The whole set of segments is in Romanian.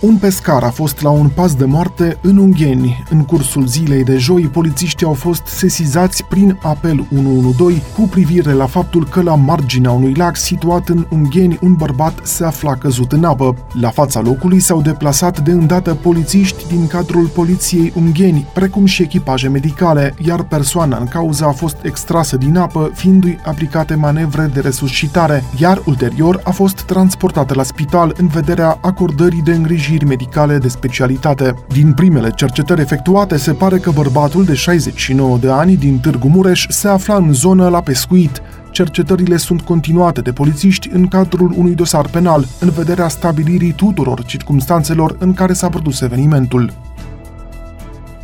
un pescar a fost la un pas de moarte în Ungheni. În cursul zilei de joi, polițiștii au fost sesizați prin apel 112 cu privire la faptul că la marginea unui lac situat în Ungheni un bărbat se afla căzut în apă. La fața locului s-au deplasat de îndată polițiști din cadrul poliției Ungheni, precum și echipaje medicale, iar persoana în cauză a fost extrasă din apă, fiindu-i aplicate manevre de resuscitare, iar ulterior a fost transportată la spital în vederea acordării de îngrijire îngrijiri medicale de specialitate. Din primele cercetări efectuate, se pare că bărbatul de 69 de ani din Târgu Mureș se afla în zonă la pescuit. Cercetările sunt continuate de polițiști în cadrul unui dosar penal, în vederea stabilirii tuturor circumstanțelor în care s-a produs evenimentul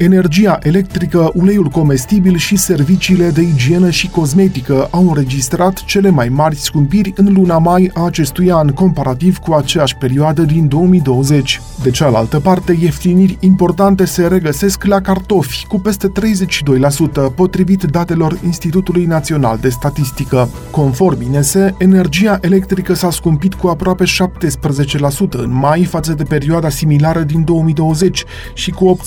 energia electrică, uleiul comestibil și serviciile de igienă și cosmetică au înregistrat cele mai mari scumpiri în luna mai a acestui an, comparativ cu aceeași perioadă din 2020. De cealaltă parte, ieftiniri importante se regăsesc la cartofi, cu peste 32%, potrivit datelor Institutului Național de Statistică. Conform INSE, energia electrică s-a scumpit cu aproape 17% în mai față de perioada similară din 2020 și cu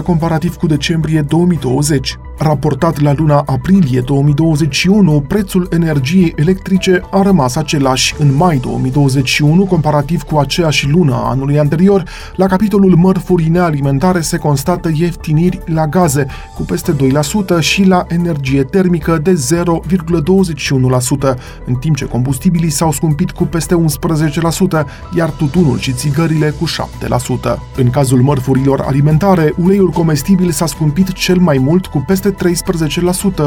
18% comparativ cu decembrie 2020. Raportat la luna aprilie 2021, prețul energiei electrice a rămas același. În mai 2021, comparativ cu aceeași lună a anului anterior, la capitolul mărfuri nealimentare se constată ieftiniri la gaze cu peste 2% și la energie termică de 0,21%, în timp ce combustibilii s-au scumpit cu peste 11%, iar tutunul și țigările cu 7%. În cazul mărfurilor alimentare, uleiul comestibil s-a scumpit cel mai mult cu peste 13%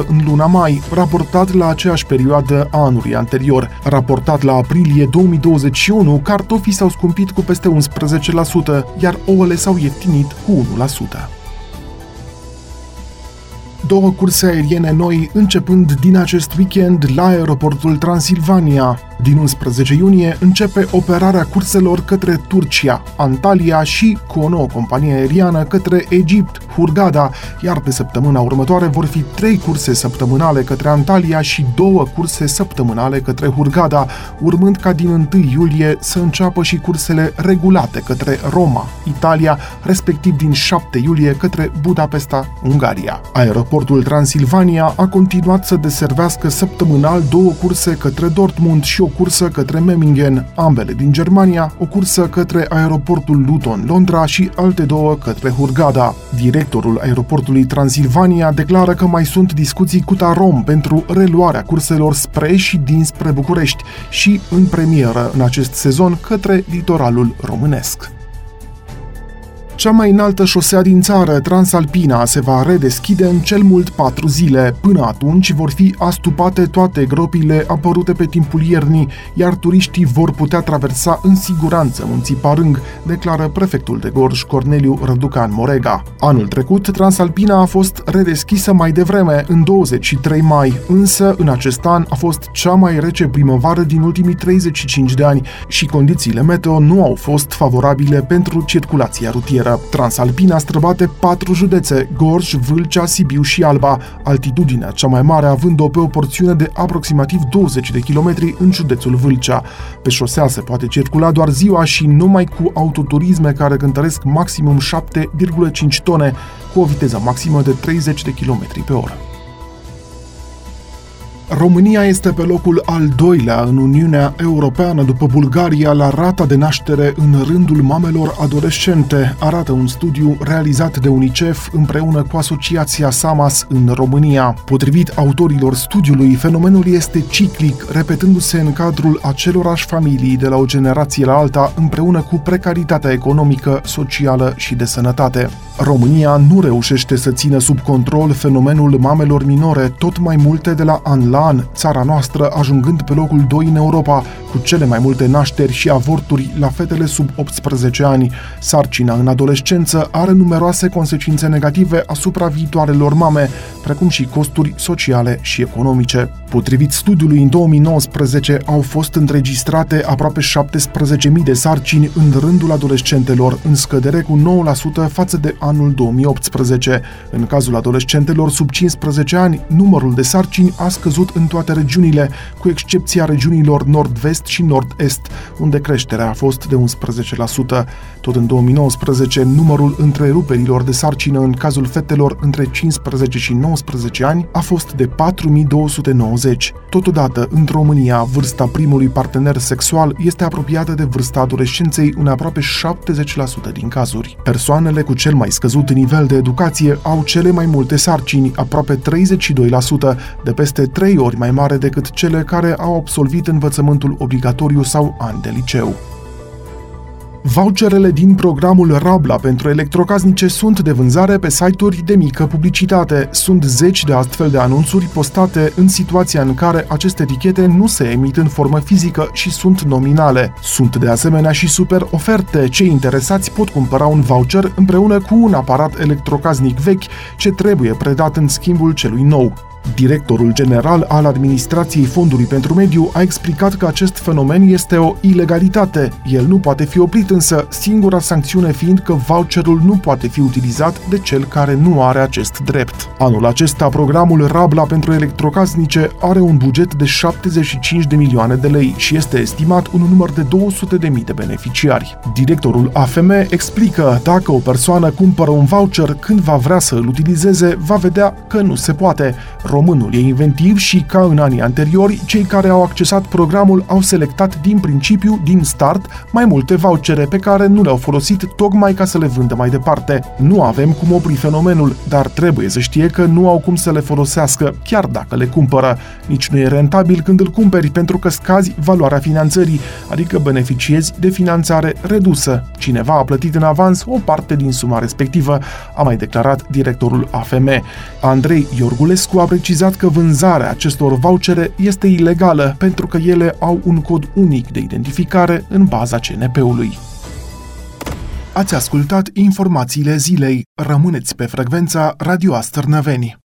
în luna mai, raportat la aceeași perioadă a anului anterior. Raportat la aprilie 2021, cartofii s-au scumpit cu peste 11%, iar ouăle s-au ieftinit cu 1% două curse aeriene noi începând din acest weekend la aeroportul Transilvania. Din 11 iunie începe operarea curselor către Turcia, Antalya și, cu o nouă companie aeriană, către Egipt, Hurghada, iar de săptămâna următoare vor fi trei curse săptămânale către Antalya și două curse săptămânale către Hurghada, urmând ca din 1 iulie să înceapă și cursele regulate către Roma, Italia, respectiv din 7 iulie către Budapesta, Ungaria. Aeroportul Transilvania a continuat să deservească săptămânal două curse către Dortmund și o cursă către Memmingen, ambele din Germania, o cursă către aeroportul Luton, Londra și alte două către Hurghada. Directorul aeroportului Transilvania declară că mai sunt discuții cu Tarom pentru reluarea curselor spre și dinspre București și în premieră în acest sezon către litoralul românesc. Cea mai înaltă șosea din țară, Transalpina, se va redeschide în cel mult patru zile. Până atunci vor fi astupate toate gropile apărute pe timpul iernii, iar turiștii vor putea traversa în siguranță munții Parâng, declară prefectul de Gorj Corneliu Răducan Morega. Anul trecut, Transalpina a fost redeschisă mai devreme, în 23 mai, însă în acest an a fost cea mai rece primăvară din ultimii 35 de ani și condițiile meteo nu au fost favorabile pentru circulația rutieră frontieră. Transalpina străbate patru județe, Gorj, Vâlcea, Sibiu și Alba, altitudinea cea mai mare având-o pe o porțiune de aproximativ 20 de kilometri în județul Vâlcea. Pe șosea se poate circula doar ziua și numai cu autoturisme care cântăresc maximum 7,5 tone, cu o viteză maximă de 30 de km pe oră. România este pe locul al doilea în Uniunea Europeană după Bulgaria la rata de naștere în rândul mamelor adolescente, arată un studiu realizat de UNICEF împreună cu Asociația SAMAS în România. Potrivit autorilor studiului, fenomenul este ciclic, repetându-se în cadrul acelorași familii de la o generație la alta, împreună cu precaritatea economică, socială și de sănătate. România nu reușește să țină sub control fenomenul mamelor minore, tot mai multe de la an la an, țara noastră ajungând pe locul 2 în Europa, cu cele mai multe nașteri și avorturi la fetele sub 18 ani. Sarcina în adolescență are numeroase consecințe negative asupra viitoarelor mame, precum și costuri sociale și economice. Potrivit studiului, în 2019 au fost înregistrate aproape 17.000 de sarcini în rândul adolescentelor, în scădere cu 9% față de anul 2018. În cazul adolescentelor sub 15 ani, numărul de sarcini a scăzut în toate regiunile, cu excepția regiunilor nord-vest și nord-est, unde creșterea a fost de 11%. Tot în 2019, numărul întreruperilor de sarcină în cazul fetelor între 15 și 19 ani a fost de 4290. Totodată, în România, vârsta primului partener sexual este apropiată de vârsta adolescenței în aproape 70% din cazuri. Persoanele cu cel mai scăzut nivel de educație au cele mai multe sarcini, aproape 32%, de peste 3 ori mai mare decât cele care au absolvit învățământul obligatoriu sau an de liceu. Voucherele din programul Rabla pentru electrocasnice sunt de vânzare pe site-uri de mică publicitate. Sunt zeci de astfel de anunțuri postate în situația în care aceste etichete nu se emit în formă fizică și sunt nominale. Sunt de asemenea și super oferte. Cei interesați pot cumpăra un voucher împreună cu un aparat electrocasnic vechi ce trebuie predat în schimbul celui nou. Directorul general al Administrației Fondului pentru Mediu a explicat că acest fenomen este o ilegalitate. El nu poate fi oprit însă, singura sancțiune fiind că voucherul nu poate fi utilizat de cel care nu are acest drept. Anul acesta, programul Rabla pentru electrocasnice are un buget de 75 de milioane de lei și este estimat un număr de 200 de mii de beneficiari. Directorul AFM explică dacă o persoană cumpără un voucher când va vrea să îl utilizeze, va vedea că nu se poate Românul e inventiv și, ca în anii anteriori, cei care au accesat programul au selectat din principiu, din start, mai multe vouchere pe care nu le-au folosit tocmai ca să le vândă mai departe. Nu avem cum opri fenomenul, dar trebuie să știe că nu au cum să le folosească, chiar dacă le cumpără. Nici nu e rentabil când îl cumperi pentru că scazi valoarea finanțării, adică beneficiezi de finanțare redusă. Cineva a plătit în avans o parte din suma respectivă, a mai declarat directorul AFM. Andrei Iorgulescu a precizat că vânzarea acestor vouchere este ilegală pentru că ele au un cod unic de identificare în baza CNP-ului. Ați ascultat informațiile zilei. Rămâneți pe frecvența Radio Astărnăveni.